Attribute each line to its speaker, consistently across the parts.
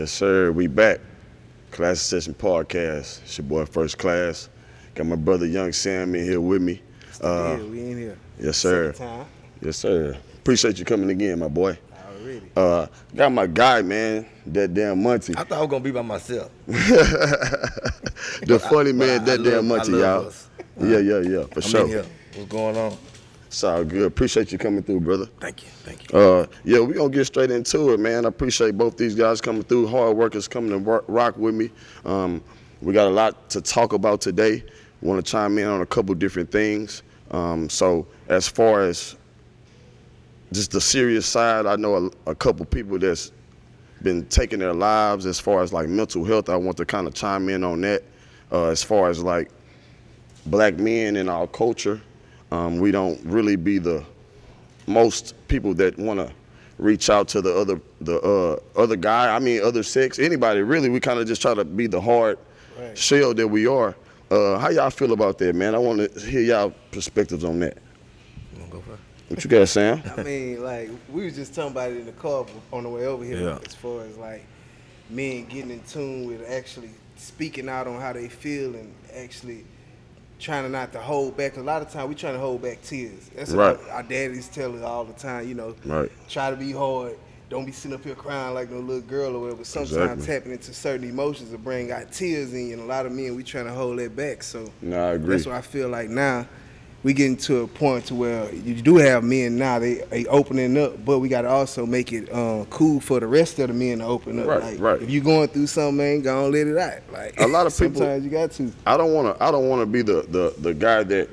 Speaker 1: Yes, sir. We back. Class Session Podcast. It's your boy First Class. Got my brother Young Samm in here with me.
Speaker 2: Uh, yeah, we in here.
Speaker 1: Yes, sir. Yes, sir. Appreciate you coming again, my boy.
Speaker 2: Already.
Speaker 1: Uh, got my guy, man, Dat Damn Monty.
Speaker 3: I thought I was gonna be by myself.
Speaker 1: the funny man,
Speaker 3: I-
Speaker 1: that
Speaker 3: I
Speaker 1: damn
Speaker 3: love-
Speaker 1: Monty, y'all.
Speaker 3: us.
Speaker 1: Yeah, yeah, yeah, for
Speaker 3: I'm
Speaker 1: sure.
Speaker 3: What's going on?
Speaker 1: It's all good. Appreciate you coming through, brother.
Speaker 3: Thank you. Thank you.
Speaker 1: Uh, yeah, we're gonna get straight into it, man. I appreciate both these guys coming through, hard workers coming to ro- rock with me. Um, we got a lot to talk about today. Want to chime in on a couple different things. Um, so as far as just the serious side, I know a, a couple people that's been taking their lives as far as like mental health. I want to kind of chime in on that. Uh, as far as like black men in our culture, um, we don't really be the most people that want to reach out to the other the uh, other guy. I mean, other sex, anybody really. We kind of just try to be the hard
Speaker 2: Right.
Speaker 1: shell that we are. Uh, how y'all feel about that, man? I want to hear y'all perspectives on that.
Speaker 3: You go?
Speaker 1: What you got, Sam?
Speaker 2: I mean, like we was just talking about it in the car on the way over here.
Speaker 3: Yeah.
Speaker 2: As far as like men getting in tune with actually speaking out on how they feel and actually trying to not to hold back. A lot of time we trying to hold back tears. That's
Speaker 1: Right.
Speaker 2: what our daddies tell us all the time. You know,
Speaker 1: Right.
Speaker 2: try to be hard. Don't be sitting up here crying like no little girl or whatever. Sometimes
Speaker 1: Exactly.
Speaker 2: tapping into certain emotions will bring out tears in you. And a lot of men we trying to hold that back. So
Speaker 1: No, I agree.
Speaker 2: that's what I feel like now we getting to a point to where you do have men now they they opening up, but we got to also make it uh, cool for the rest of the men to open up.
Speaker 1: Right,
Speaker 2: like,
Speaker 1: right.
Speaker 2: If you going through something, man, go on let it out. Like
Speaker 1: A lot of people-
Speaker 2: sometimes you got to.
Speaker 1: I don't want to. I don't want to be the, the the guy that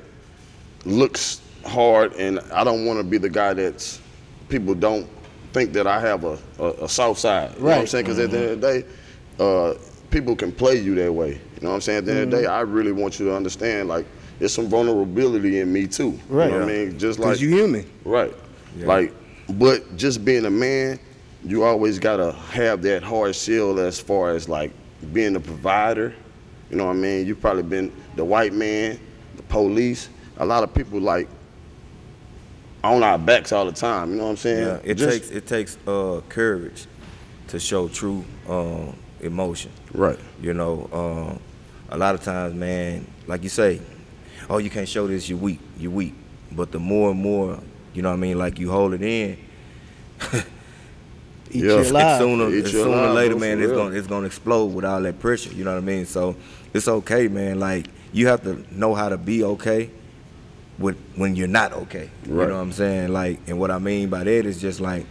Speaker 1: looks hard, and I don't want to be the guy that's people don't think that I have a, a, a soft side. You know what I'm saying? Because at the end of the day, uh, people can play you that way. You know what I'm saying? At the end of the day, I really want you to understand, like, there's some vulnerability in me too.
Speaker 2: Right.
Speaker 1: You know what I mean? Just like
Speaker 2: you human.
Speaker 1: Right.
Speaker 3: Yeah.
Speaker 1: Like, but just being a man, you always gotta have that hard shell as far as like being a provider. You know what I mean? You've probably been the white man, the police. A lot of people like on our backs all the time. You know what I'm saying?
Speaker 3: Yeah, it
Speaker 1: Just-
Speaker 3: takes it takes uh, courage to show true um, emotion.
Speaker 1: right.
Speaker 3: You know, um, a lot of times, man, like you say, oh, you can't show this, you're weak, you're weak. But the more and more, you know what I mean, like you hold it in,
Speaker 2: Eat
Speaker 1: Yeah.
Speaker 2: your
Speaker 1: It's
Speaker 3: sooner, it's
Speaker 1: your
Speaker 3: sooner or later, man, it's
Speaker 1: real.
Speaker 3: gonna it's gonna explode with all that pressure. You know what I mean? So it's okay, man. Like you have to know how to be okay with when you're not okay. You
Speaker 1: Right.
Speaker 3: know what I'm saying? Like, and what I mean by that is just like,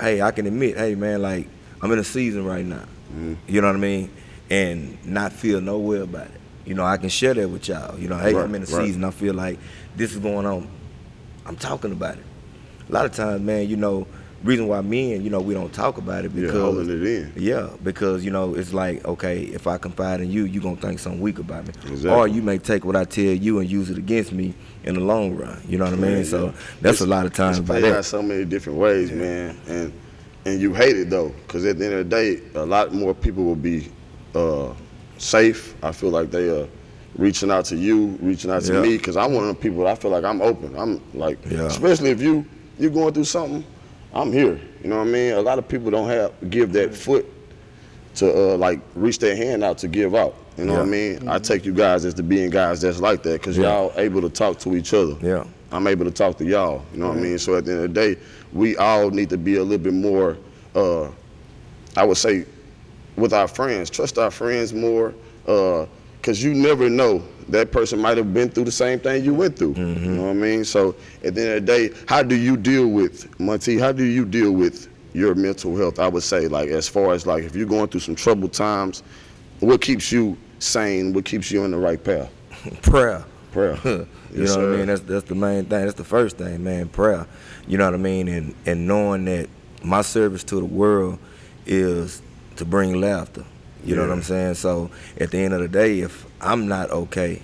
Speaker 3: hey, I can admit, hey, man, like I'm in a season right now.
Speaker 1: Mm-hmm.
Speaker 3: You know what I mean? And not feel nowhere about it. You know, I can share that with y'all. You know, hey,
Speaker 1: Right,
Speaker 3: I'm in a
Speaker 1: right.
Speaker 3: season. I feel like this is going on. I'm talking about it. A lot of times, man, you know, reason why men, you know, we don't talk about it because Yeah,
Speaker 1: holding it in.
Speaker 3: yeah, because you know it's like okay, if I confide in you, you gonna think something weak about me,
Speaker 1: Exactly.
Speaker 3: or you may take what I tell you and use it against me in the long run. You know what I mean?
Speaker 1: Yeah,
Speaker 3: so
Speaker 1: yeah.
Speaker 3: that's
Speaker 1: It's-
Speaker 3: a lot of times
Speaker 1: It's played out so many different ways, man, and and you hate it though, because at the end of the day, a lot more people will be uh, safe. I feel like they are reaching out to you, reaching out to
Speaker 3: Yeah.
Speaker 1: me, because I'm one of the people. That I feel like I'm open. I'm like,
Speaker 3: Yeah.
Speaker 1: especially if you you're going through something, I'm here. You know what I mean? A lot of people don't have give that foot to uh, like reach their hand out to give out. You know what I
Speaker 3: Yeah.
Speaker 1: mean? I take you guys as the being guys that's like that, because
Speaker 3: Yeah.
Speaker 1: y'all able to talk to each other.
Speaker 3: Yeah.
Speaker 1: I'm able to talk to y'all. You know what I mean? So at the end of the day, we all need to be a little bit more, uh, I would say, with our friends. Trust our friends more, uh, because you never know. That person might have been through the same thing you went through. You mm-hmm. know what I mean? So at the end of the day, how do you deal with, Monty, how do you deal with your mental health? I would say, like, as far as, like, if you're going through some troubled times, what keeps you sane? What keeps you on the right path?
Speaker 3: Prayer.
Speaker 1: Prayer.
Speaker 3: you
Speaker 1: Yes,
Speaker 3: know
Speaker 1: sir.
Speaker 3: what I mean? That's that's the main thing. That's the first thing, man. Prayer. You know what I mean? And and knowing that my service to the world is to bring laughter. You know what I'm saying? So at the end of the day, if I'm not okay,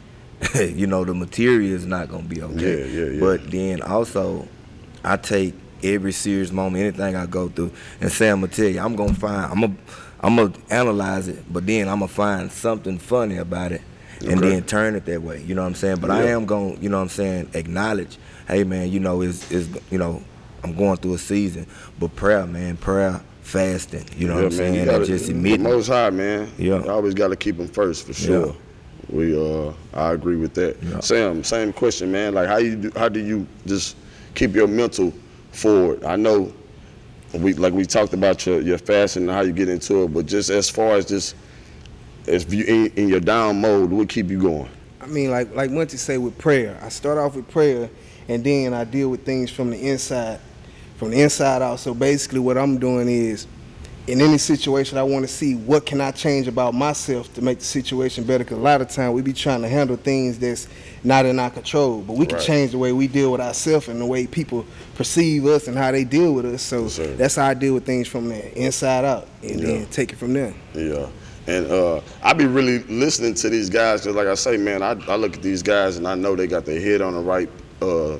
Speaker 3: you know the material is not gonna be okay.
Speaker 1: Yeah, yeah, yeah.
Speaker 3: But then also, I take every serious moment, anything I go through, and Sam will tell you, I'm gonna find, I'm gonna, I'm gonna analyze it, but then I'm gonna find something funny about it, and
Speaker 1: Okay.
Speaker 3: then turn it that way. You know what I'm saying? But I am gonna, you know what I'm saying, acknowledge, hey man, you know, is is you know, I'm going through a season, but prayer, man, prayer fasting. You know
Speaker 1: Yeah,
Speaker 3: what I'm saying?
Speaker 1: you gotta-
Speaker 3: just
Speaker 1: the
Speaker 3: admitting.
Speaker 1: Most High, man.
Speaker 3: Yeah.
Speaker 1: You always got to keep them first for sure.
Speaker 3: Yeah.
Speaker 1: We, uh, I agree with that.
Speaker 3: Yeah.
Speaker 1: Sam, same question, man. Like, how you do? How do you just keep your mental forward? I know, we like we talked about your your fasting and how you get into it, but just as far as just as you in, in your down mode, what keep you going?
Speaker 2: I mean, like like Monty say with prayer. I start off with prayer, and then I deal with things from the inside, from the inside out. So basically, what I'm doing is, in any situation, I want to see what can I change about myself to make the situation better. Because a lot of time we be trying to handle things that's not in our control, but we can
Speaker 1: Right.
Speaker 2: change the way we deal with ourselves and the way people perceive us and how they deal with us. So that's how I deal with things from the inside out, and
Speaker 1: Yeah.
Speaker 2: then take it from there.
Speaker 1: Yeah. And uh, I be really listening to these guys because, like I say, man, I, I look at these guys and I know they got their head on the right uh,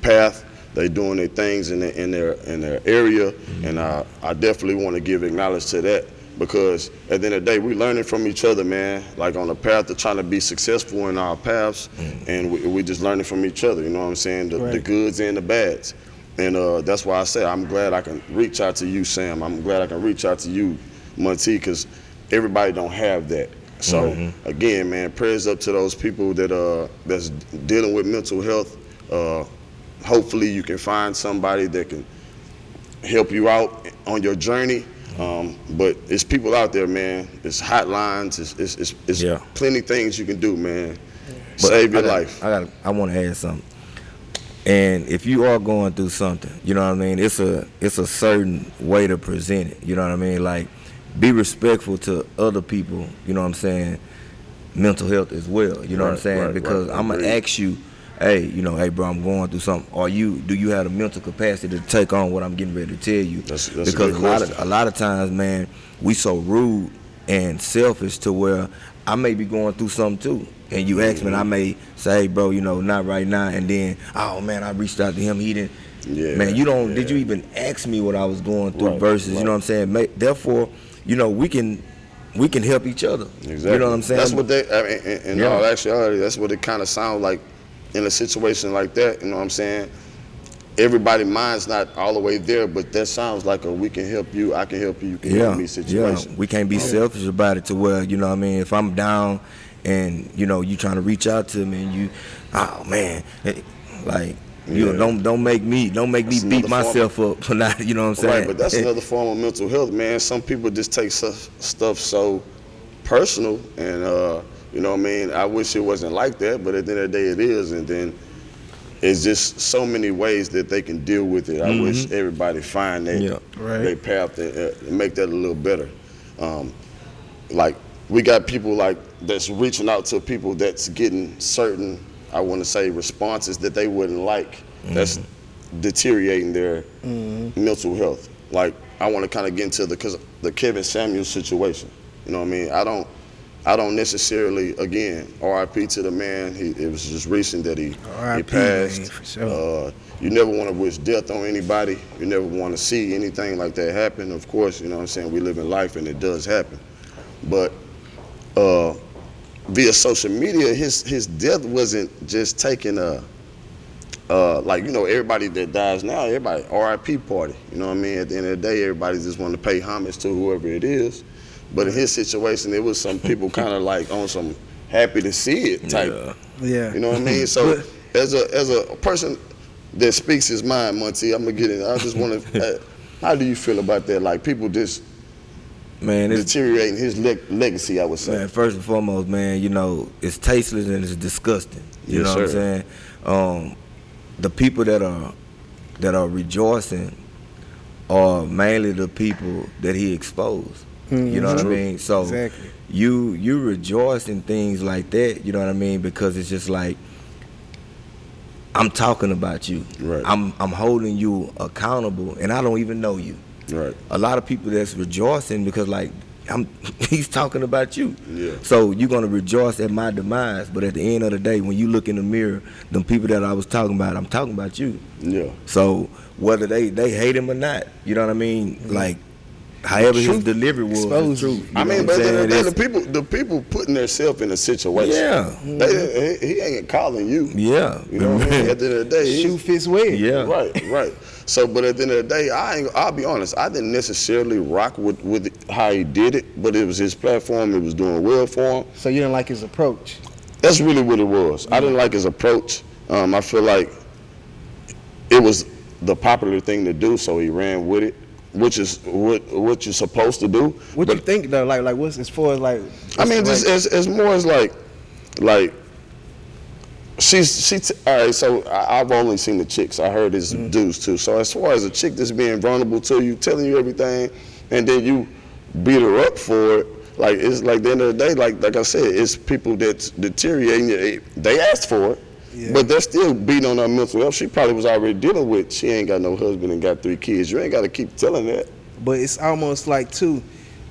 Speaker 1: path. They doing their things in their in their in their area, and I, I definitely want to give acknowledge to that because at the end of the day, we learning from each other, man. Like on the path of trying to be successful in our paths, and we, we just learning from each other. You know what I'm saying? The, the goods and the bads. And uh, that's why I say I'm glad I can reach out to you, Sam. I'm glad I can reach out to you, Monty, because everybody don't have that. So again, man, prayers up to those people that uh that's dealing with mental health. Uh, hopefully, you can find somebody that can help you out on your journey. Um, but it's people out there, man. It's hotlines. It's it's it's, it's
Speaker 3: Yeah.
Speaker 1: plenty things you can do, man.
Speaker 3: But
Speaker 1: Save your
Speaker 3: I got-
Speaker 1: life.
Speaker 3: I got. I want to add something. And if you are going through something, you know what I mean. It's a it's a certain way to present it. You know what I mean. Like, be respectful to other people. You know what I'm saying. Mental health as well. You know what I'm saying.
Speaker 1: right,
Speaker 3: because
Speaker 1: right.
Speaker 3: I'm gonna ask you, hey, you know, hey, bro, I'm going through something. Are you? Do you have the mental capacity to take on what I'm getting ready to tell you?
Speaker 1: That's- that's
Speaker 3: because
Speaker 1: good
Speaker 3: a lot of a lot of times, man, we so rude and selfish to where I may be going through something too. And you ask me, and I mm-hmm. may say, hey, bro, you know, not right now. And then, oh man, I reached out to him. He didn't.
Speaker 1: Yeah,
Speaker 3: man, you don't. Did you even ask me what I was going through?
Speaker 1: Right,
Speaker 3: versus, you know what I'm saying. Therefore, you know, we can we can help each other.
Speaker 1: Exactly.
Speaker 3: You know what I'm saying?
Speaker 1: That's what they. I mean, in, in
Speaker 3: Yeah.
Speaker 1: all actuality, that's what it kind of sounds like in a situation like that. You know what I'm saying? Everybody mind's not all the way there, but that sounds like a we can help you, I can help you, you can
Speaker 3: yeah,
Speaker 1: help me situation.
Speaker 3: Yeah, we can't be selfish about it to where, you know what I mean, if I'm down and, you know, you trying to reach out to me and you, oh man, eh, like, you
Speaker 1: Yeah.
Speaker 3: know, don't don't make me don't make
Speaker 1: That's
Speaker 3: me beat myself up for not, you know what I'm saying?
Speaker 1: Right, but that's another form of mental health, man. Some people just take stuff, stuff so personal, and uh, you know what I mean. I wish it wasn't like that, but at the end of the day, it is, and then it's just so many ways that they can deal with it. I wish everybody find that
Speaker 3: Yeah.
Speaker 2: Right.
Speaker 1: their path and, uh, make that a little better. Um, like we got people like that's reaching out to people that's getting certain, I want to say, responses that they wouldn't like. That's deteriorating their mental health. Like I want to kind of get into the cause the Kevin Samuels situation. You know what I mean? I don't. I don't necessarily, again, RIP to the man. He, it was just recent that he, he passed.
Speaker 2: sure.
Speaker 1: Uh, you never want to wish death on anybody. You never want to see anything like that happen. Of course, you know what I'm saying? We live in life and it does happen. But uh, via social media, his his death wasn't just taking a uh, like you know everybody that dies now, everybody RIP party. You know what I mean? At the end of the day, everybody just want to pay homage to whoever it is. But in his situation, it was some people kind of like on some happy to see it type.
Speaker 3: Yeah.
Speaker 2: Yeah.
Speaker 1: You know what I mean? So as a as a person that speaks his mind, Monty, I'm gonna get in. I just want to. uh, how do you feel about that? Like people just
Speaker 3: Man, it's
Speaker 1: deteriorating his leg legacy. I would say.
Speaker 3: Man, first and foremost, man, you know, it's tasteless and it's disgusting. You
Speaker 1: Yes,
Speaker 3: know what. I'm saying? Um, the people that are that are rejoicing are mainly the people that he exposed. You mm-hmm. know what I mean? So
Speaker 2: Exactly.
Speaker 3: you you rejoice in things like that, you know what I mean? Because it's just like I'm talking about you.
Speaker 1: Right.
Speaker 3: I'm I'm holding you accountable and I don't even know you
Speaker 1: Right.
Speaker 3: a lot of people that's rejoicing because like I'm he's talking about you.
Speaker 1: Yeah.
Speaker 3: So you're gonna rejoice at my demise, but at the end of the day, when you look in the mirror, the people that I was talking about, I'm talking about you.
Speaker 1: Yeah.
Speaker 3: So whether they they hate him or not, you know what I mean? Mm-hmm. Like however his delivery was,
Speaker 2: exposed
Speaker 3: it's true.
Speaker 2: you.
Speaker 3: You
Speaker 1: I mean, but
Speaker 3: I'm
Speaker 1: the the the people, the people putting themselves in a situation.
Speaker 3: Yeah.
Speaker 1: They, he, he ain't calling you.
Speaker 3: Yeah.
Speaker 1: You know what I mean? At the end of the day,
Speaker 2: Shoe fits well.
Speaker 3: Yeah.
Speaker 1: Right, right. So, but at the end of the day, I ain't, I'll be honest. I didn't necessarily rock with with how he did it, but it was his platform. It was doing well for him.
Speaker 2: So you didn't like his approach.
Speaker 1: That's really what it was. I didn't like his approach. Um, I feel like it was the popular thing to do, so he ran with it, which is what what you're supposed to do.
Speaker 2: What
Speaker 1: But
Speaker 2: you think though? Like like what's as far as like?
Speaker 1: I mean,
Speaker 2: the
Speaker 1: as, as more as like, like, she's she. T- all right, so I, I've only seen the chicks. I heard his
Speaker 2: Mm-hmm.
Speaker 1: dudes too. So as far as a chick that's being vulnerable to you, telling you everything, and then you beat her up for it, like it's like the end of the day, like like I said, it's people that's deteriorating. They- They asked for it.
Speaker 2: Yeah.
Speaker 1: But they're still beating on her mental health. She probably was already dealing with. She ain't got no husband and got three kids. You ain't got to keep telling that.
Speaker 2: but it's almost like too,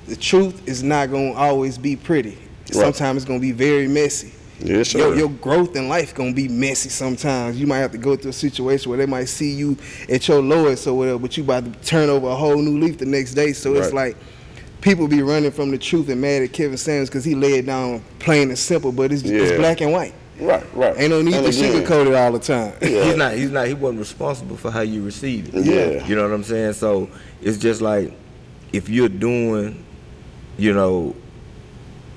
Speaker 2: the truth is not gonna always be pretty. Sometimes it's gonna be very messy.
Speaker 1: Yeah, sure.
Speaker 2: Your, your growth in life gonna be messy sometimes. You might have to go through a situation where they might see you at your lowest or whatever, but you about to turn over a whole new leaf the next day. So it's like people be running from the truth and mad at Kevin Samuels because he laid it down plain and simple, but it's, it's black and white.
Speaker 1: Right, right.
Speaker 2: Ain't no need
Speaker 1: And
Speaker 2: to
Speaker 1: again,
Speaker 2: sugarcoat it all the time.
Speaker 1: Yeah.
Speaker 3: He's not. He's not. He wasn't responsible for how you receive it.
Speaker 1: Yeah.
Speaker 3: You know what I'm saying? So it's just like if you're doing, you know,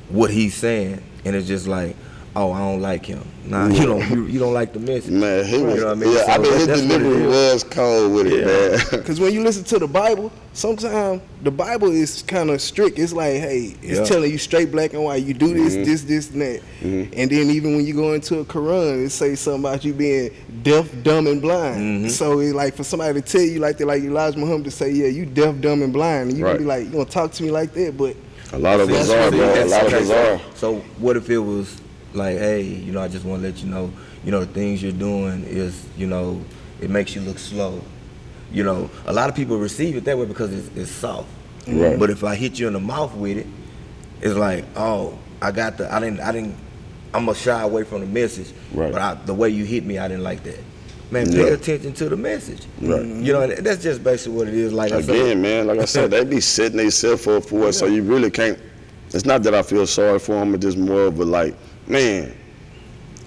Speaker 3: what he's saying, and it's just like, oh, I don't like him. Nah, you don't. You, you don't like the message.
Speaker 1: Man, he
Speaker 3: You know what I mean?
Speaker 1: Yeah, I
Speaker 3: So
Speaker 1: mean his
Speaker 3: that's
Speaker 1: delivery was cold with it, man.
Speaker 2: Because when you listen to the Bible, sometimes the Bible is kind of strict. It's like, hey, it's
Speaker 3: Yeah.
Speaker 2: telling you straight black and white. You do this, mm-hmm. this, this, and that. Mm-hmm. And then even when you go into a Quran, it says something about you being deaf, dumb, and blind. Mm-hmm. So it's like for somebody to tell you like that, like Elijah Muhammad to say, yeah, you deaf, dumb, and blind, and you gonna be like, you gonna talk to me like that, but
Speaker 1: A lot of
Speaker 3: See,
Speaker 1: us are, bro. A lot of us are.
Speaker 3: So what if it was like, hey, you know, I just want to let you know, you know, the things you're doing is, you know, it makes you look slow. You know, a lot of people receive it that way because it's, it's soft.
Speaker 1: Right.
Speaker 3: But if I hit you in the mouth with it, it's like, oh, I got the, I didn't, I didn't, I'm gonna shy away from the message.
Speaker 1: Right.
Speaker 3: But I, the way you hit me, I didn't like that. Man, pay
Speaker 1: Yeah.
Speaker 3: attention to the message.
Speaker 1: Right.
Speaker 3: You know, that's just basically what it is. Like I said,
Speaker 1: Again, man, like I said, they be setting themselves up for it, so you really can't. It's not that I feel sorry for them, it's just more of a like, man,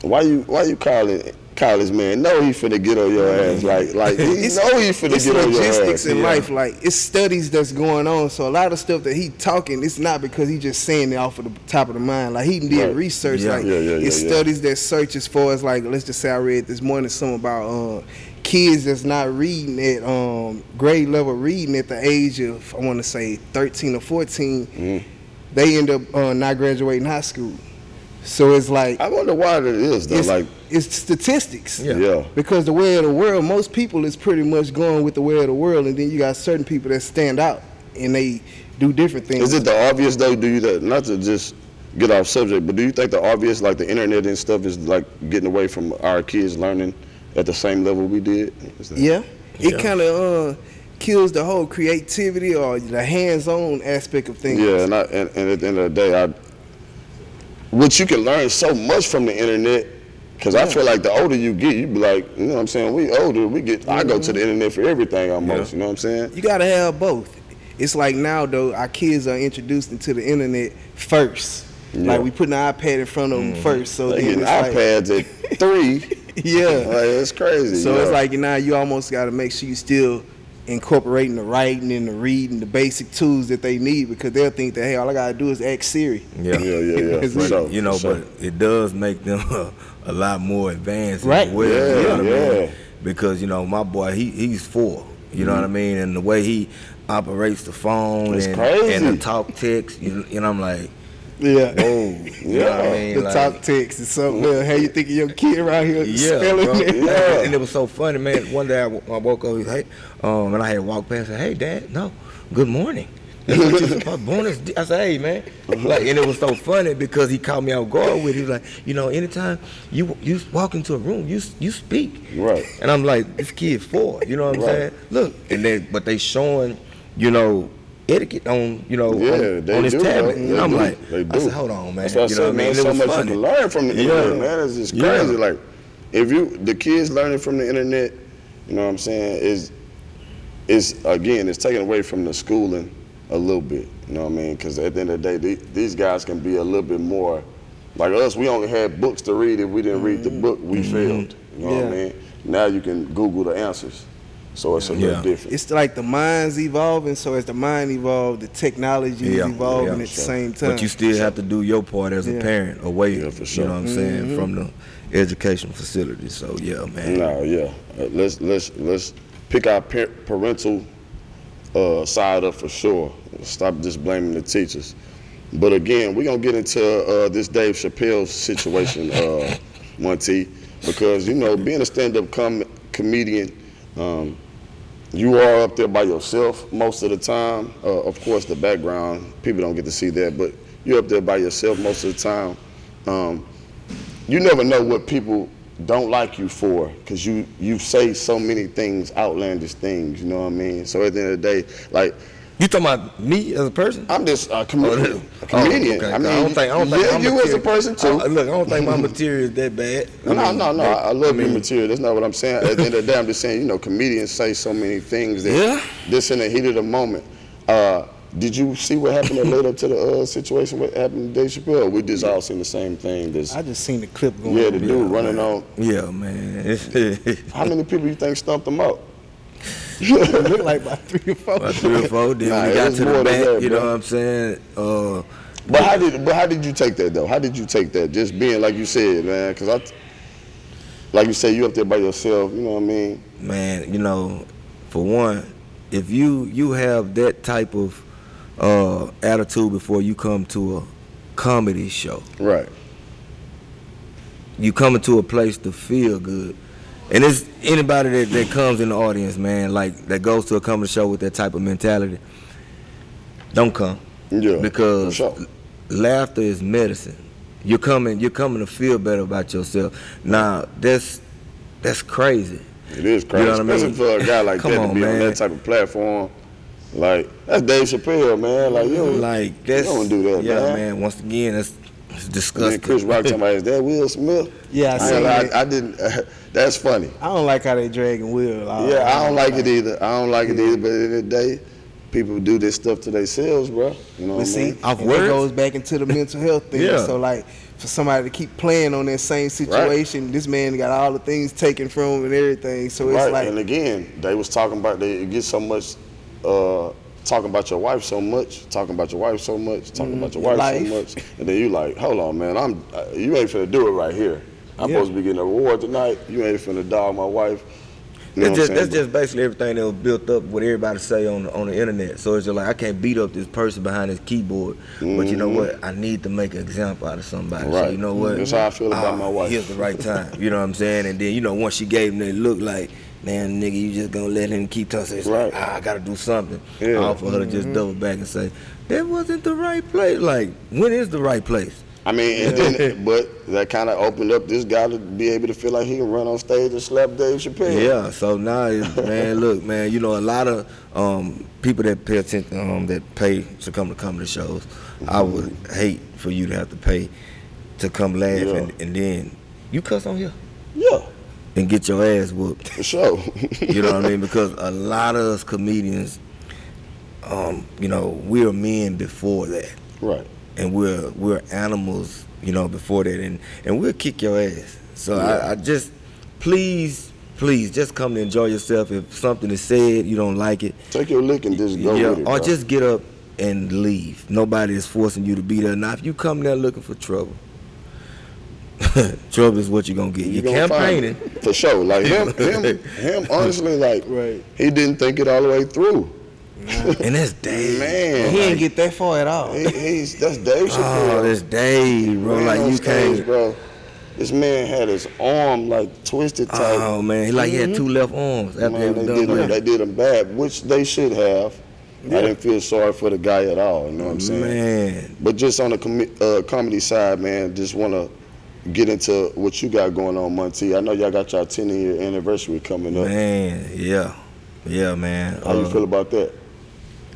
Speaker 1: why you why you calling call this man? Know he finna get on your ass, like like he
Speaker 2: It's-
Speaker 1: know he finna
Speaker 2: it's
Speaker 1: get on your ass.
Speaker 2: logistics in
Speaker 1: Yeah.
Speaker 2: life. Like it's studies that's going on. So a lot of stuff that he talking, it's not because he just saying it off of the top of the mind. Like he did
Speaker 1: Right.
Speaker 2: research.
Speaker 3: Yeah.
Speaker 2: Like
Speaker 1: Yeah,
Speaker 2: it's studies that search as far as like let's just say I read this morning something about uh, kids that's not reading at um, grade level reading at the age of I want to say 13 or 14.
Speaker 1: Mm-hmm.
Speaker 2: They end up uh, not graduating high school. So it's like
Speaker 1: I wonder why that is though.
Speaker 2: it's,
Speaker 1: Like,
Speaker 2: it's statistics.
Speaker 3: Yeah.
Speaker 1: yeah,
Speaker 2: Because the way of the world, most people is pretty much going with the way of the world, and then you got certain people that stand out and they do different things.
Speaker 1: is it the obvious though? Do you that not to just get off subject, but do you think the obvious, like the internet and stuff, is like getting away from our kids learning at the same level we did? Is that-
Speaker 2: yeah, it
Speaker 3: Yeah.
Speaker 2: kind of uh, kills the whole creativity or the hands-on aspect of things.
Speaker 1: Yeah, and, I, and, and at the end of the day, I, which you can learn so much from the internet, because I
Speaker 2: Yeah.
Speaker 1: feel like the older you get, you be like, you know what I'm saying? We older, we get. I go to the mm-hmm. internet for everything almost.
Speaker 3: Yeah.
Speaker 1: You know what I'm saying?
Speaker 2: You gotta have both. It's like now though, our kids are introduced into the internet first.
Speaker 1: Yeah.
Speaker 2: Like we put an iPad in front of them mm-hmm. first, so
Speaker 1: They get
Speaker 2: it's like,
Speaker 1: iPads at three.
Speaker 2: yeah.
Speaker 1: Like it's crazy.
Speaker 2: So it's like now you almost got to make sure you still incorporating the writing and the reading, the basic tools that they need because they'll think that hey, all I gotta do is ask Siri.
Speaker 3: yeah.
Speaker 1: yeah, yeah, yeah.
Speaker 2: It's
Speaker 1: For sure,
Speaker 3: you know,
Speaker 1: for sure.
Speaker 3: but it does make them a lot more advanced
Speaker 2: Right.
Speaker 3: as well.
Speaker 1: Yeah,
Speaker 3: you know what I mean?
Speaker 1: yeah.
Speaker 3: Because you know, my boy, he he's four. You know what I mean? And the way he operates the phone and, and the talk text, you, you know, I'm like,
Speaker 2: Yeah.
Speaker 3: You know what I
Speaker 1: Yeah.
Speaker 3: mean?
Speaker 2: The
Speaker 3: Like,
Speaker 2: talk text is so well. How you think of your kid around here
Speaker 3: yeah,
Speaker 2: spelling
Speaker 3: bro.
Speaker 2: it?
Speaker 1: Yeah.
Speaker 3: And it was so funny, man. One day I woke up, hey, um, and I had walked past, and said, hey, Dad, no, good morning. That's what you supposed bonus. I said, hey, man. Like, and it was so funny because he caught me out guard with it. He was like, you know, anytime you you walk into a room, you you speak.
Speaker 1: Right.
Speaker 3: And I'm like, this kid four. You know what I'm
Speaker 1: Right.
Speaker 3: saying? Look, and then but they showing, you know, etiquette on, you know,
Speaker 1: Yeah,
Speaker 3: on, on his
Speaker 1: do,
Speaker 3: tablet. And I'm
Speaker 1: do.
Speaker 3: like,
Speaker 1: They
Speaker 3: I said, hold on, man.
Speaker 1: That's why I
Speaker 3: you know
Speaker 1: said,
Speaker 3: what I mean?
Speaker 1: man,
Speaker 3: And
Speaker 1: so much
Speaker 3: funny.
Speaker 1: you can learn from the
Speaker 3: Yeah.
Speaker 1: internet, man. It's just
Speaker 3: Yeah.
Speaker 1: crazy. Like, if you the kids learning from the internet, you know what I'm saying, is is again, it's taken away from the schooling a little bit. You know what I mean? Because at the end of the day, the- these guys can be a little bit more like us. We only had books to read. If we didn't read the mm-hmm. book, we mm-hmm. failed. You know what I mean? Now you can Google the answers. So it's a
Speaker 3: Yeah.
Speaker 1: little different.
Speaker 2: It's like the mind's evolving. So as the mind evolves, the technology
Speaker 3: Yeah,
Speaker 2: is evolving
Speaker 3: yeah,
Speaker 2: at the same time.
Speaker 3: But you still have to do your part as a parent away,
Speaker 1: Yeah, for sure.
Speaker 3: you know what I'm saying, from the educational facility. So yeah, man.
Speaker 1: No, yeah. Uh, let's let's let's pick our par- parental uh, side up for sure. Stop just blaming the teachers. But again, we're gonna get into uh, this Dave Chappelle situation, uh, Monty, because you know, being a stand-up com- comedian, um, you are up there by yourself most of the time. Uh, of course, the background people don't get to see that, but you're up there by yourself most of the time. Um, you never know what people don't like you for because you you say so many things, outlandish things. You know what I mean? So at the end of the day, like
Speaker 3: You talking about me as a person?
Speaker 1: I'm just a comedian. a comedian.
Speaker 3: Oh, okay.
Speaker 1: I mean,
Speaker 3: don't think, I don't think
Speaker 1: yeah, you as a person too.
Speaker 3: I- look, I don't think my material is that bad. I
Speaker 1: no,
Speaker 3: mean,
Speaker 1: no, no. I, I love your
Speaker 3: mean,
Speaker 1: material. That's not what I'm saying. At the end of the day, I'm just saying, you know, comedians say so many things that
Speaker 3: Yeah.
Speaker 1: this in the heat of the moment. Uh, did you see what happened that led up to the uh, situation? What happened to Dave Chappelle? We just all seen the same thing. This,
Speaker 2: I just seen the clip going.
Speaker 1: yeah, the dude running on.
Speaker 3: Yeah, man.
Speaker 1: How many people you think stumped him out?
Speaker 2: It looked like about three or four.
Speaker 3: About three or four. Then
Speaker 1: Nah, it
Speaker 3: got to the back,
Speaker 1: that,
Speaker 3: you know what I'm saying? Uh,
Speaker 1: But how did but how did you take that though? How did you take that? Just being like you said, man. Because I, like you said, you up there by yourself. You know what I mean?
Speaker 3: man, you know, for one, if you you have that type of uh, attitude before you come to a comedy show,
Speaker 1: Right.
Speaker 3: you coming to a place to feel good. And it's anybody that, that comes in the audience, man, like that goes to a comedy show with that type of mentality, don't come.
Speaker 1: Yeah.
Speaker 3: Because
Speaker 1: sure.
Speaker 3: laughter is medicine. You're coming you're coming to feel better about yourself. Now that's that's crazy.
Speaker 1: It is crazy,
Speaker 3: You know what I
Speaker 1: especially
Speaker 3: mean?
Speaker 1: for a guy like that
Speaker 3: on,
Speaker 1: to be
Speaker 3: man.
Speaker 1: on that type of platform. Like that's Dave Chappelle, man. Like you don't,
Speaker 3: Like that's
Speaker 1: you don't do that,
Speaker 3: yeah,
Speaker 1: man.
Speaker 3: man. Once again, that's it's
Speaker 1: And
Speaker 3: disgusting.
Speaker 1: then Chris Rock talking about is that Will Smith?
Speaker 2: Yeah, I
Speaker 1: I,
Speaker 2: seen
Speaker 1: ain't lie,
Speaker 2: it.
Speaker 1: I, I didn't. that's funny.
Speaker 2: I don't like how they dragging Will. out.
Speaker 1: Yeah, I don't like it either. I don't like it either. But at the end of the day, people do this stuff to themselves, bro. You know
Speaker 2: But
Speaker 1: what I
Speaker 2: see,
Speaker 1: mean?
Speaker 3: Off
Speaker 2: and it goes back into the mental health thing.
Speaker 3: Yeah.
Speaker 2: So like, for somebody to keep playing on that same situation, this man got all the things taken from him and everything. So it's
Speaker 1: right.
Speaker 2: like,
Speaker 1: and again, they was talking about they get so much, uh, talking about your wife so much, talking about your wife so much, talking about your wife
Speaker 2: life.
Speaker 1: so much, and then you like, hold on, man, I'm uh, you ain't finna do it right here. I'm
Speaker 2: Yeah.
Speaker 1: supposed to be getting a reward tonight. You ain't finna dog my wife. You know
Speaker 3: That's
Speaker 1: what
Speaker 3: just, that's just basically everything that was built up what everybody say on the, on the internet. So it's just like I can't beat up this person behind this keyboard, but you know what? I need to make an example out of somebody. So
Speaker 1: Mm-hmm.
Speaker 3: You know what?
Speaker 1: That's how I feel about
Speaker 3: Ah,
Speaker 1: my wife.
Speaker 3: Here's the right time. You know what I'm saying? And then you know once she gave him that look like, man, nigga, you just gonna let him keep touching. It's
Speaker 1: Right.
Speaker 3: like, ah, I gotta do something.
Speaker 1: Yeah.
Speaker 3: All for her to just double back and say, that wasn't the right place. Like, when is the right place?
Speaker 1: I mean, and then, but that kind of opened up this guy to be able to feel like he can run on stage and slap Dave Chappelle.
Speaker 3: Yeah, so now, it's- man, look, man, you know, a lot of um, people that pay attention, um, that pay to come to comedy shows, I would hate for you to have to pay to come laugh
Speaker 1: Yeah.
Speaker 3: and, and then you cuss on here
Speaker 1: yeah,
Speaker 3: and get your ass whooped.
Speaker 1: for sure.
Speaker 3: You know what I mean? Because a lot of us comedians, um, you know, we're men before that,
Speaker 1: right.
Speaker 3: and we're we're animals, you know, before that, and and we'll kick your ass. So
Speaker 1: Yeah.
Speaker 3: I, I just, please, please, just come to enjoy yourself. If something is said you don't like it,
Speaker 1: Take your lick and just go
Speaker 3: yeah,
Speaker 1: it.
Speaker 3: or
Speaker 1: bro.
Speaker 3: just get up and leave. Nobody is forcing you to be there. Now, if you come there looking for trouble, trouble is what you're gonna get.
Speaker 1: You
Speaker 3: You're
Speaker 1: gonna find
Speaker 3: campaigning.
Speaker 1: it. for sure. Like him, him, him. Honestly, like
Speaker 2: Right.
Speaker 1: he didn't think it all the way through.
Speaker 3: And that's Dave.
Speaker 1: Man,
Speaker 2: he ain't get that far at all.
Speaker 1: He, he's that's Dave Chappelle.
Speaker 3: Oh, that's Dave, bro.
Speaker 1: Man
Speaker 3: like you
Speaker 1: stage,
Speaker 3: can't.
Speaker 1: bro. This man had his arm like twisted tight.
Speaker 3: Oh man, he like he had two left arms after
Speaker 1: Man,
Speaker 3: they
Speaker 1: they
Speaker 3: was done
Speaker 1: did him, they did him bad, which they should have.
Speaker 2: Yeah.
Speaker 1: I didn't feel sorry for the guy at all. You know what I'm saying?
Speaker 3: Man,
Speaker 1: But just on the com- uh, comedy side, man, just want to get into what you got going on, Monty. I know y'all got your 10 year anniversary coming up.
Speaker 3: man, yeah, yeah, man.
Speaker 1: How you
Speaker 3: Uh,
Speaker 1: feel about that?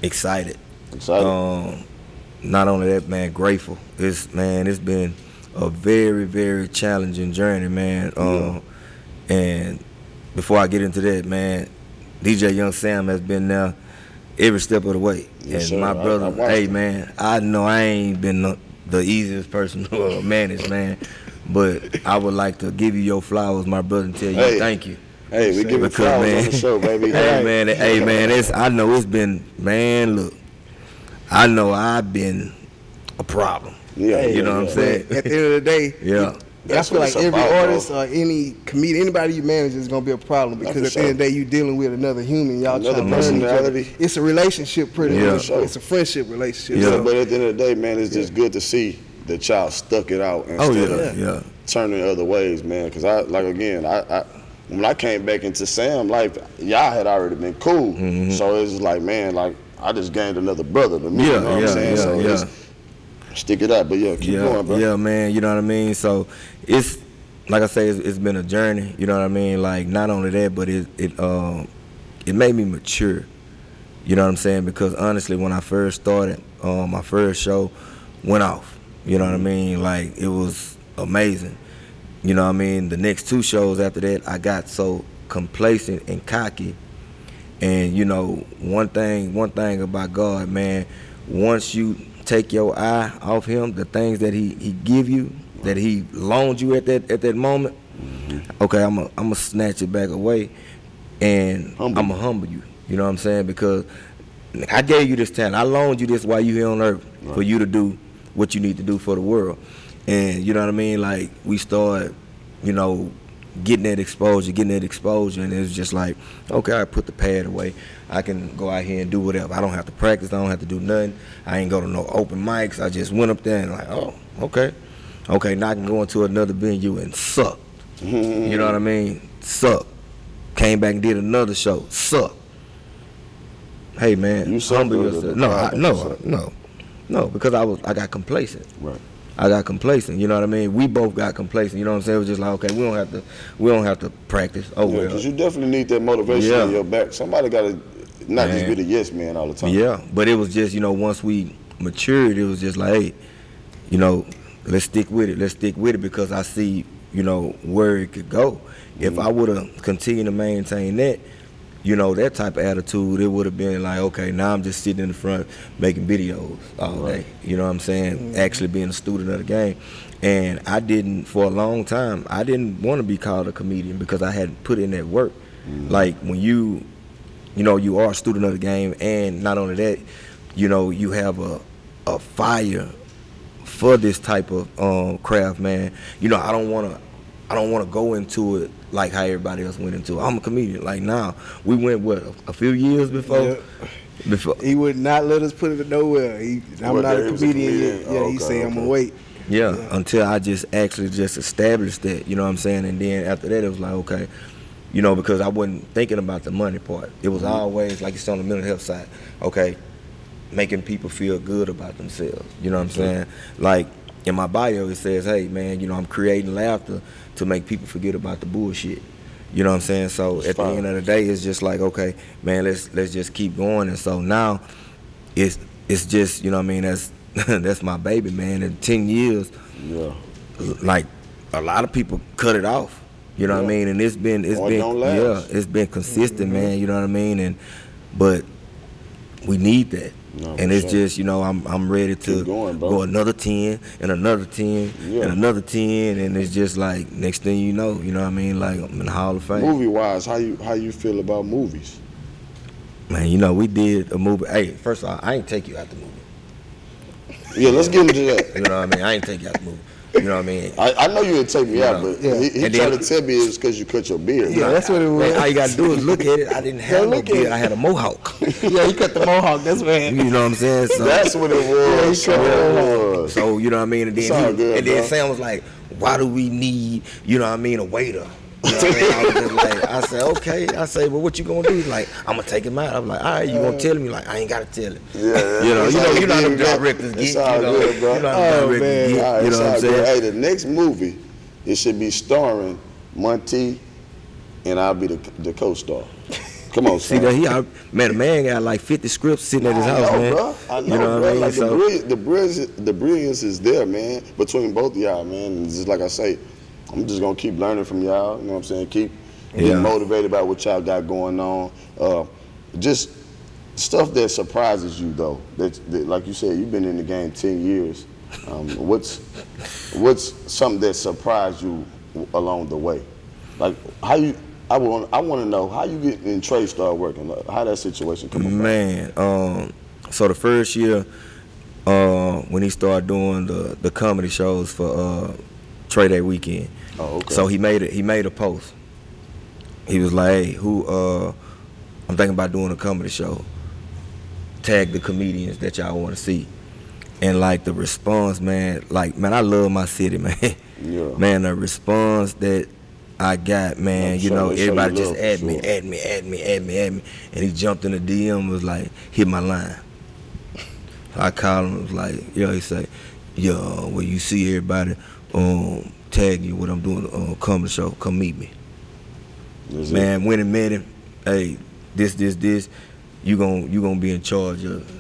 Speaker 3: Excited.
Speaker 1: Excited?
Speaker 3: Um, not only that, man, grateful. It's man, it's been a very, very challenging journey, man. Um, and before I get into that, man, DJ Young Samm has been there every step of the way.
Speaker 1: Yes,
Speaker 3: and
Speaker 1: sir.
Speaker 3: my brother,
Speaker 1: I watched
Speaker 3: hey man, I know I ain't been the, the easiest person to manage, man. But I would like to give you your flowers, my brother, and tell you
Speaker 1: Hey.
Speaker 3: thank you.
Speaker 1: Hey, we give it
Speaker 3: Because,
Speaker 1: flowers
Speaker 3: man,
Speaker 1: on the show, baby.
Speaker 3: hey man, hey man, it's I know it's been man. Look, I know I've been a problem.
Speaker 1: Yeah,
Speaker 3: you know what I'm saying?
Speaker 2: At the end of the day,
Speaker 3: Yeah.
Speaker 1: That's
Speaker 2: I feel like every
Speaker 1: about, bro.
Speaker 2: artist or any comedian, anybody you manage is gonna be a problem because
Speaker 1: for
Speaker 2: at the end of the day, you're dealing with another human. Y'all
Speaker 1: Another
Speaker 2: trying to learn each other. It's a relationship, pretty
Speaker 3: Yeah.
Speaker 2: much.
Speaker 1: Sure.
Speaker 2: It's a friendship relationship.
Speaker 3: Yeah.
Speaker 2: So,
Speaker 1: But at the end of the day, man, it's just good to see that y'all stuck it out
Speaker 3: Oh
Speaker 1: instead
Speaker 3: yeah,
Speaker 1: of
Speaker 3: yeah.
Speaker 1: turning other ways, man. Because I, like again, I, I when I came back into Sam life, y'all had already been cool.
Speaker 3: Mm-hmm.
Speaker 1: So it's like, man, like I just gained another brother to me.
Speaker 3: Yeah,
Speaker 1: you know what
Speaker 3: yeah,
Speaker 1: I'm saying?
Speaker 3: yeah,
Speaker 1: so
Speaker 3: yeah.
Speaker 1: it's- stick it out. But yeah, keep
Speaker 3: yeah,
Speaker 1: going, bro.
Speaker 3: Yeah, man, you know what I mean? So it's like I say, it's, it's been a journey, you know what I mean? Like not only that, but it it um it made me mature. You know what I'm saying? Because honestly when I first started, um my first show went off. You know what I mean? Like it was amazing. You know what I mean? The next two shows after that I got so complacent and cocky. And you know, one thing one thing about God, man, once you take your eye off him, the things that he, he give you, that he loaned you at that at that moment, mm-hmm. okay, I'm going I'm gonna snatch it back away and
Speaker 1: Humble
Speaker 3: I'm gonna humble you. You know what I'm saying? Because I gave you this talent. I loaned you this while you here on earth for you to do what you need to do for the world. And you know what I mean? Like we start, you know, getting that exposure, getting that exposure, and it's just like, okay, I put the pad away. I can go out here and do whatever. I don't have to practice. I don't have to do nothing. I ain't go to no open mics. I just went up there and like, oh, okay, okay. Now I can go into another venue and suck. You know what I mean? Suck. Came back and did another show. Suck. Hey man,
Speaker 1: You
Speaker 3: humble yourself. No, I, no, no, no. Because I was, I got complacent.
Speaker 1: Right.
Speaker 3: I got complacent. You know what I mean? We both got complacent. You know what I'm saying? It was just like, okay, we don't have to, we don't have to practice. Oh
Speaker 1: Yeah,
Speaker 3: well.
Speaker 1: because you definitely need that motivation
Speaker 3: Yeah.
Speaker 1: in your back. Somebody got to not just be the yes man all the time.
Speaker 3: Yeah, but it was just you know once we matured, it was just like, hey, you know, let's stick with it. Let's stick with it because I see you know where it could go. If mm-hmm. I would have continued to maintain that, you know, that type of attitude, it would have been like, okay, now I'm just sitting in the front making videos all day. You know what I'm saying? Actually being a student of the game. And I didn't, for a long time, I didn't want to be called a comedian because I hadn't put in that work. Like when you you know, you are a student of the game, and not only that, you know, you have a a fire for this type of um, craft, man. You know, I don't want to, I don't want to go into it like how everybody else went into it. I'm a comedian. Like now, we went what a few years before,
Speaker 2: Yeah.
Speaker 3: before.
Speaker 2: he would not let us put it nowhere. He, I'm
Speaker 1: Well,
Speaker 2: not a
Speaker 1: he was a
Speaker 2: comedian
Speaker 1: comedian.
Speaker 2: yet. Yeah,
Speaker 1: Oh,
Speaker 2: he
Speaker 1: okay,
Speaker 2: I'm gonna wait.
Speaker 3: Yeah, until I just actually just established that, you know what I'm saying? And then after that, it was like, okay, you know, because I wasn't thinking about the money part. It was mm-hmm. always, like it's on the mental health side, okay, making people feel good about themselves. You know what I'm saying? Like in my bio, it says, hey, man, you know, I'm creating laughter to make people forget about the bullshit. You know what I'm saying? So
Speaker 1: That's
Speaker 3: at the end of the day, it's just like, okay, man, let's let's just keep going. And so now, it's it's just you know what I mean? That's that's my baby man. In 10 years
Speaker 1: Yeah.
Speaker 3: like a lot of people cut it off. You know what I mean? And it's been it's
Speaker 1: Or
Speaker 3: been yeah it's been consistent mm-hmm. man. You know what I mean? And but we need that
Speaker 1: No,
Speaker 3: and it's
Speaker 1: sure.
Speaker 3: just you know I'm I'm ready to
Speaker 1: going,
Speaker 3: go another 10 and another 10
Speaker 1: Yeah.
Speaker 3: and another 10 and it's just like next thing you know you know what I mean like I'm in the Hall of Fame
Speaker 1: Movie wise, how you how you feel about movies?
Speaker 3: man you know we did a movie hey first of all I ain't take you out the movie
Speaker 1: Yeah, let's get into that.
Speaker 3: you know what I mean I ain't take you out the movie you know what I mean
Speaker 1: I, I know you would take me
Speaker 3: Yeah.
Speaker 1: out, but
Speaker 2: Yeah.
Speaker 1: he, he
Speaker 3: And
Speaker 1: tried to tell me it's because you cut your beard.
Speaker 2: Yeah, that's what it was.
Speaker 3: Man, all you gotta do is look at it. I didn't have no beard. I had a mohawk.
Speaker 2: yeah, he cut the mohawk. That's what
Speaker 3: you know what I'm saying? So,
Speaker 1: That's what it was.
Speaker 2: Yeah, he cut
Speaker 1: so
Speaker 2: it
Speaker 1: it
Speaker 3: so you know what I mean. And then, he-
Speaker 1: good,
Speaker 3: and then. Sam was like, "Why do we need, you know what I mean, a waiter?" You know what I, mean? I was just like, I said, "Okay." I say, well, what you gonna do?" He's like, "I'm gonna take him out." I'm like, "All right, you gonna tell me?" Like, I ain't gotta tell him.
Speaker 1: Yeah,
Speaker 3: You know,
Speaker 1: it's
Speaker 3: you know, you know how them
Speaker 1: good, bro.
Speaker 3: directors get.
Speaker 1: It's
Speaker 3: You
Speaker 1: all
Speaker 3: know,
Speaker 1: good, bro.
Speaker 3: you know how them
Speaker 2: Oh,
Speaker 3: directors
Speaker 2: man.
Speaker 3: get.
Speaker 1: All right,
Speaker 3: You know what I'm
Speaker 1: good. Hey, the next movie, it should be starring Monty, and I'll be the the co-star. Come on,
Speaker 3: See
Speaker 1: son.
Speaker 3: that he, I, man, the man got like 50 scripts sitting at his
Speaker 1: I
Speaker 3: house,
Speaker 1: know,
Speaker 3: man.
Speaker 1: bro. I know,
Speaker 3: you know
Speaker 1: bro.
Speaker 3: what I mean?
Speaker 1: Like the,
Speaker 3: So-
Speaker 1: brilliance, the brilliance, the brilliance is there, man. Between both of y'all, man. And just like I say, I'm just gonna keep learning from y'all. You know what I'm saying? Keep getting
Speaker 3: Yeah.
Speaker 1: motivated by what y'all got going on. Uh, just stuff that surprises you, though. That, that, like you said, you've been in the game ten years. Um, what's what's something that surprised you along the way? Like how you I want I want to know how you get in Trae start working. How that situation come about.
Speaker 3: Man, um, so the first year, uh, when he started doing the, the comedy shows for uh, Trae Day weekend,
Speaker 1: Oh, okay.
Speaker 3: so he made it. He made a post. He was like, "Hey, who? Uh, I'm thinking about doing a comedy show. Tag the comedians that y'all want to see." And like the response, man, like man, I love my city, man.
Speaker 1: Yeah.
Speaker 3: Man, the response that I got, man,
Speaker 1: I'm
Speaker 3: you
Speaker 1: sure
Speaker 3: know,
Speaker 1: they show you
Speaker 3: everybody just add
Speaker 1: for
Speaker 3: me,
Speaker 1: sure.
Speaker 3: add me, add me, add me, add me. And he jumped in the DM was like, hit my line. I called him, was like, yo, he say, yo, when you see everybody um tag you what I'm doing on uh, comedy show, come meet me.
Speaker 1: Is it-
Speaker 3: Man, went and met him. Hey, this, this, this, you gon' you gonna be in charge of.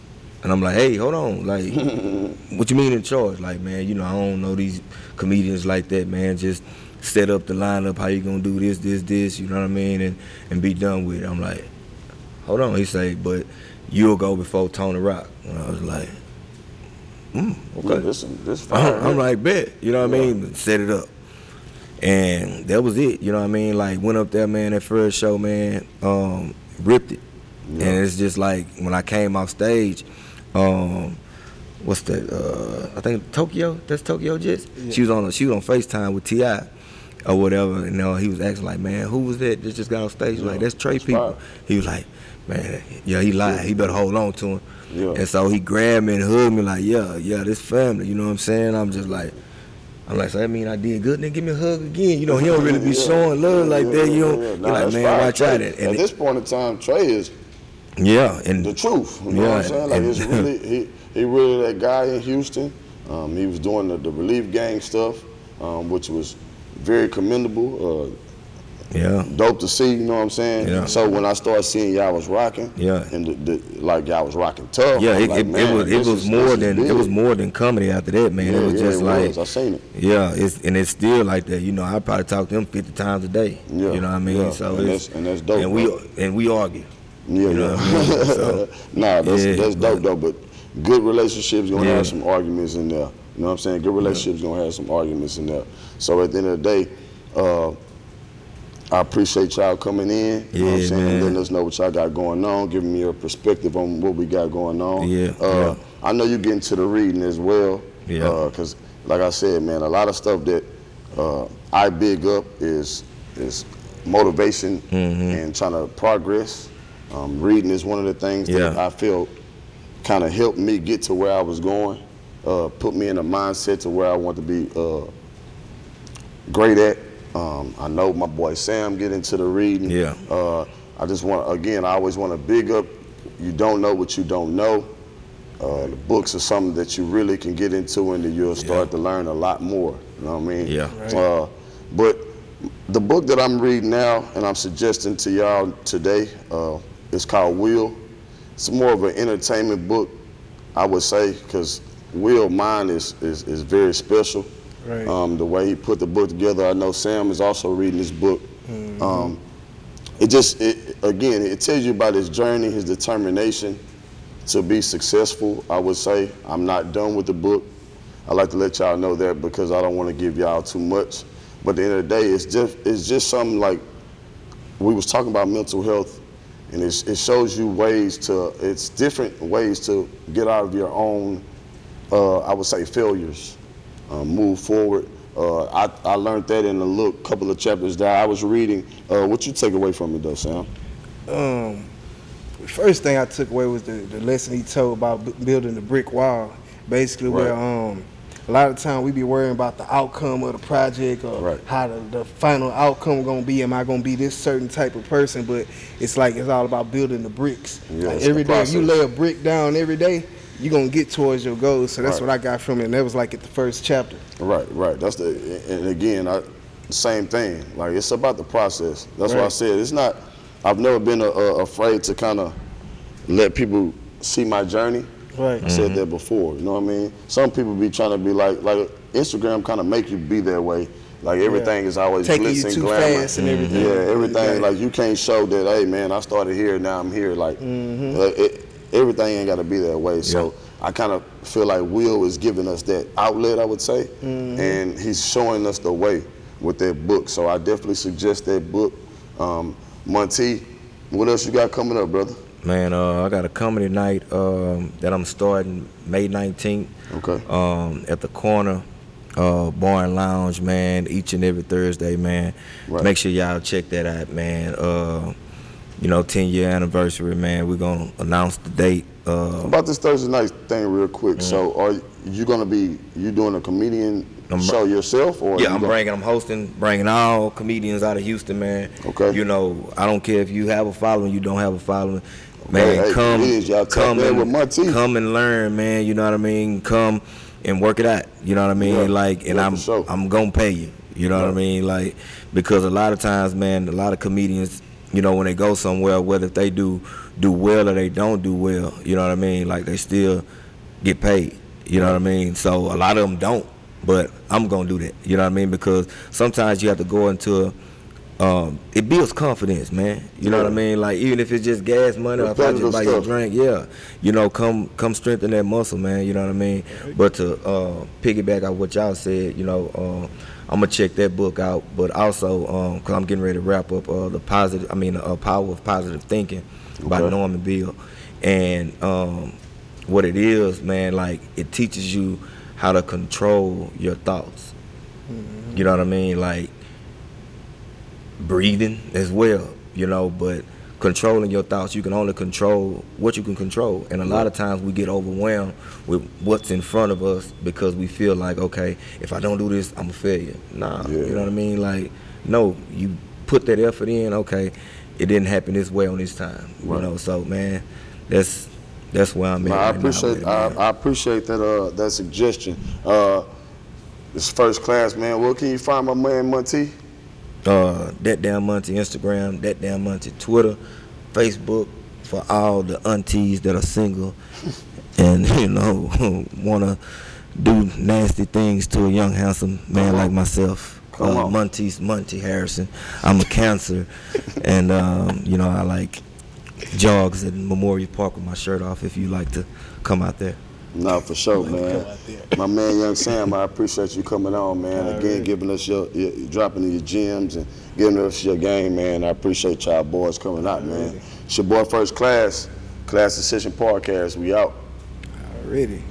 Speaker 3: And I'm like, hey, hold on, like, what you mean in charge? Like, man, you know, I don't know these comedians like that, man. Just set up the lineup, how you gonna do this, this, this, you know what I mean, and and be done with it. I'm like, hold on, he say, but you'll go before Tony Rock. And I was like, mm,
Speaker 1: Yeah, this this fire.
Speaker 3: I'm, I'm like, bet. You know what I mean? Set it up. And that was it. You know what I mean? Like, went up there, man, that first show, man, um, ripped it.
Speaker 1: Yeah.
Speaker 3: And it's just like, when I came off stage, um, what's that? Uh, I think Tokyo. That's Tokyo Jetz. She was on. She was on Facetime with T.I., or whatever. And you know, he was asking like, "Man, who was that that just got on stage?" Like, that's
Speaker 1: Trae
Speaker 3: people. He was like, "Man, yeah, he lied. He better hold on to him."
Speaker 1: Yeah.
Speaker 3: And so he grabbed me and hugged me like, "Yeah, yeah, this family." You know what I'm saying? I'm just like. I'm like, so that mean I did good? Then give me a hug again. You know, he don't really be
Speaker 1: Yeah.
Speaker 3: showing love like
Speaker 1: Yeah,
Speaker 3: that. You
Speaker 1: yeah,
Speaker 3: know,
Speaker 1: yeah. Nah,
Speaker 3: like, man,
Speaker 1: fire.
Speaker 3: watch out.
Speaker 1: At this point in time, Trae is
Speaker 3: yeah, and
Speaker 1: the truth. You know what I'm saying? Like it's really he he really that guy in Houston. Um, he was doing the, the relief gang stuff, um, which was very commendable. Uh,
Speaker 3: yeah,
Speaker 1: dope to see, you know what I'm saying?
Speaker 3: Yeah.
Speaker 1: So when I started seeing y'all was rocking,
Speaker 3: Yeah.
Speaker 1: and the, the, like y'all was rocking tough,
Speaker 3: yeah. It,
Speaker 1: like,
Speaker 3: it,
Speaker 1: man,
Speaker 3: it was it was
Speaker 1: is-
Speaker 3: more than it was more than comedy after that, man.
Speaker 1: Yeah,
Speaker 3: it was
Speaker 1: yeah,
Speaker 3: just
Speaker 1: it
Speaker 3: like
Speaker 1: was. I seen it.
Speaker 3: Yeah, it's and it's still like that. You know, I probably talk to them fifty times a day.
Speaker 1: Yeah,
Speaker 3: you know what I mean.
Speaker 1: yeah.
Speaker 3: So
Speaker 1: And
Speaker 3: it's
Speaker 1: that's- and that's dope,
Speaker 3: And we and we argue.
Speaker 1: Yeah,
Speaker 3: You know
Speaker 1: yeah.
Speaker 3: I mean? So,
Speaker 1: nah, that's that's dope
Speaker 3: but-
Speaker 1: though. But good relationships gonna have some arguments in there. You know what I'm saying? Good relationships gonna have some arguments in there. So at the end of the day, uh, I appreciate y'all coming in. You know what I'm saying? And
Speaker 3: man.
Speaker 1: letting us know what y'all got going on, giving me your perspective on what we got going on.
Speaker 3: Yeah,
Speaker 1: Uh,
Speaker 3: yeah.
Speaker 1: I know you get into the reading as well.
Speaker 3: Yeah.
Speaker 1: Because, like I said, man, a lot of stuff that uh, I big up is is motivation
Speaker 3: Mm-hmm.
Speaker 1: and trying to progress. Um, reading is one of the things that I feel kind of helped me get to where I was going, uh, put me in a mindset to where I want to be uh, great at. Um, I know my boy Sam get into the reading.
Speaker 3: Yeah.
Speaker 1: Uh, I just want again. I always want to big up. You don't know what you don't know. Uh, the books are something that you really can get into, and then you'll start to learn a lot more. You know what I mean?
Speaker 3: Yeah.
Speaker 2: Right.
Speaker 1: Uh, but the book that I'm reading now, and I'm suggesting to y'all today, uh, is called Will. It's more of an entertainment book, I would say, because Will mine is, is is very special.
Speaker 2: Right.
Speaker 1: Um, the way he put the book together, I know Sam is also reading this book. Um, it just, it, again, it tells you about his journey, his determination to be successful. I would say I'm not done with the book. I like to let y'all know that because I don't want to give y'all too much. But at the end of the day, it's just it's just something like we was talking about mental health, and it's, it shows you ways to it's different ways to get out of your own. Uh, I would say failures, uh, move forward. Uh, I, I learned that in a little couple of chapters that I was reading. Uh, what you take away from it though, Sam?
Speaker 2: um, the first thing I took away was the, the lesson he told about bu- building the brick wall. Basically, where um, a lot of time we be worrying about the outcome of the project or
Speaker 1: Right.
Speaker 2: how the, the final outcome gonna be. Am I gonna be this certain type of person? But it's like it's all about building the bricks.
Speaker 1: Yeah,
Speaker 2: like every day, you lay a brick down every day, you're gonna get towards your goals. So that's
Speaker 1: Right.
Speaker 2: what I got from it. And that was like at the first chapter.
Speaker 1: Right, right. That's the and again, I, same thing. Like it's about the process. That's why I said it's not. I've never been a, a, afraid to kind of let people see my journey.
Speaker 2: Right.
Speaker 1: I said that before. You know what I mean? Some people be trying to be like like Instagram kind of make you be that way. Like everything is always
Speaker 2: Taking you
Speaker 1: glitz and
Speaker 2: too
Speaker 1: glamour.
Speaker 2: fast and everything.
Speaker 1: Yeah, everything
Speaker 2: Right.
Speaker 1: like you can't show that. Hey man, I started here, now I'm here. Like
Speaker 2: Mm-hmm.
Speaker 1: uh, it, everything ain't got to be that way. So I kind of feel like Will is giving us that outlet. I would say,
Speaker 2: Mm-hmm.
Speaker 1: and he's showing us the way with that book. So I definitely suggest that book. Um, Monty, what else you got coming up, brother?
Speaker 3: Man, uh, I got a comedy night um, that I'm starting May 19th
Speaker 1: Okay.
Speaker 3: um, at the corner uh, bar and lounge, man. Each and every Thursday, man.
Speaker 1: Right.
Speaker 3: Make sure y'all check that out, man. Uh, you know, 10 year anniversary, man. We're gonna announce the date. Uh,
Speaker 1: About this Thursday night thing, real quick. So, are you gonna be you doing a comedian
Speaker 3: I'm-
Speaker 1: show yourself, or
Speaker 3: Yeah,
Speaker 1: you
Speaker 3: I'm
Speaker 1: gonna-
Speaker 3: bringing, I'm hosting, bringing all comedians out of Houston, man.
Speaker 1: Okay.
Speaker 3: You know, I don't care if you have a following, you don't have a following. Man,
Speaker 1: hey,
Speaker 3: come,
Speaker 1: please, y'all
Speaker 3: come and come and learn, man. You know what I mean? Come and work it out. You know what I mean?
Speaker 1: Yeah.
Speaker 3: Like, and
Speaker 1: Yeah,
Speaker 3: I'm. I'm gonna pay you. You know what I mean? Like, because a lot of times, man, a lot of comedians, you know, when they go somewhere, whether they do do well or they don't do well, you know what I mean? Like, they still get paid. You know what I mean? So a lot of them don't, but I'm gonna do that. You know what I mean? Because sometimes you have to go into a um, it builds confidence, man. You know what I mean? Like even if it's just gas money, or if I just buy you a drink, yeah. You know, come come strengthen that muscle, man. You know what I mean? But to uh, piggyback on what y'all said, you know, uh, I'm gonna check that book out. But also, um, cause I'm getting ready to wrap up uh, the positive, I mean, uh, power of positive thinking by Norman Peale, and um, what it is, man. Like it teaches you how to control your thoughts. You know what I mean? Like breathing as well, you know, but controlling your thoughts, you can only control what you can control. And a lot of times we get overwhelmed with what's in front of us because we feel like, okay, if I don't do this, I'm a failure. Nah,
Speaker 1: Yeah.
Speaker 3: you know what I mean? Like, no, you put that effort in, okay, it didn't happen this way on this time.
Speaker 1: Right.
Speaker 3: You know, so man, that's that's where I'm at.
Speaker 1: I
Speaker 3: right
Speaker 1: appreciate I. I appreciate that uh that suggestion. Uh, it's first class, man. Where can you find my man Monty?
Speaker 3: Uh, Dat Damn Monty Instagram, Dat Damn Monty Twitter, Facebook for all the aunties that are single and you know wanna do nasty things to a young handsome man like myself.
Speaker 1: Come
Speaker 3: uh. Monty's Monty Harrison. I'm a cancer, and um, you know I like jogs at Memorial Park with my shirt off. If you like to come out there.
Speaker 1: No, for sure, man. My man, Young Samm, I appreciate you coming on, man. Again, giving us your, your dropping in your gems and giving us your game, man. I appreciate y'all boys coming out, man. It's your boy First Class, Klass N Session Podcast. We out.
Speaker 2: Already.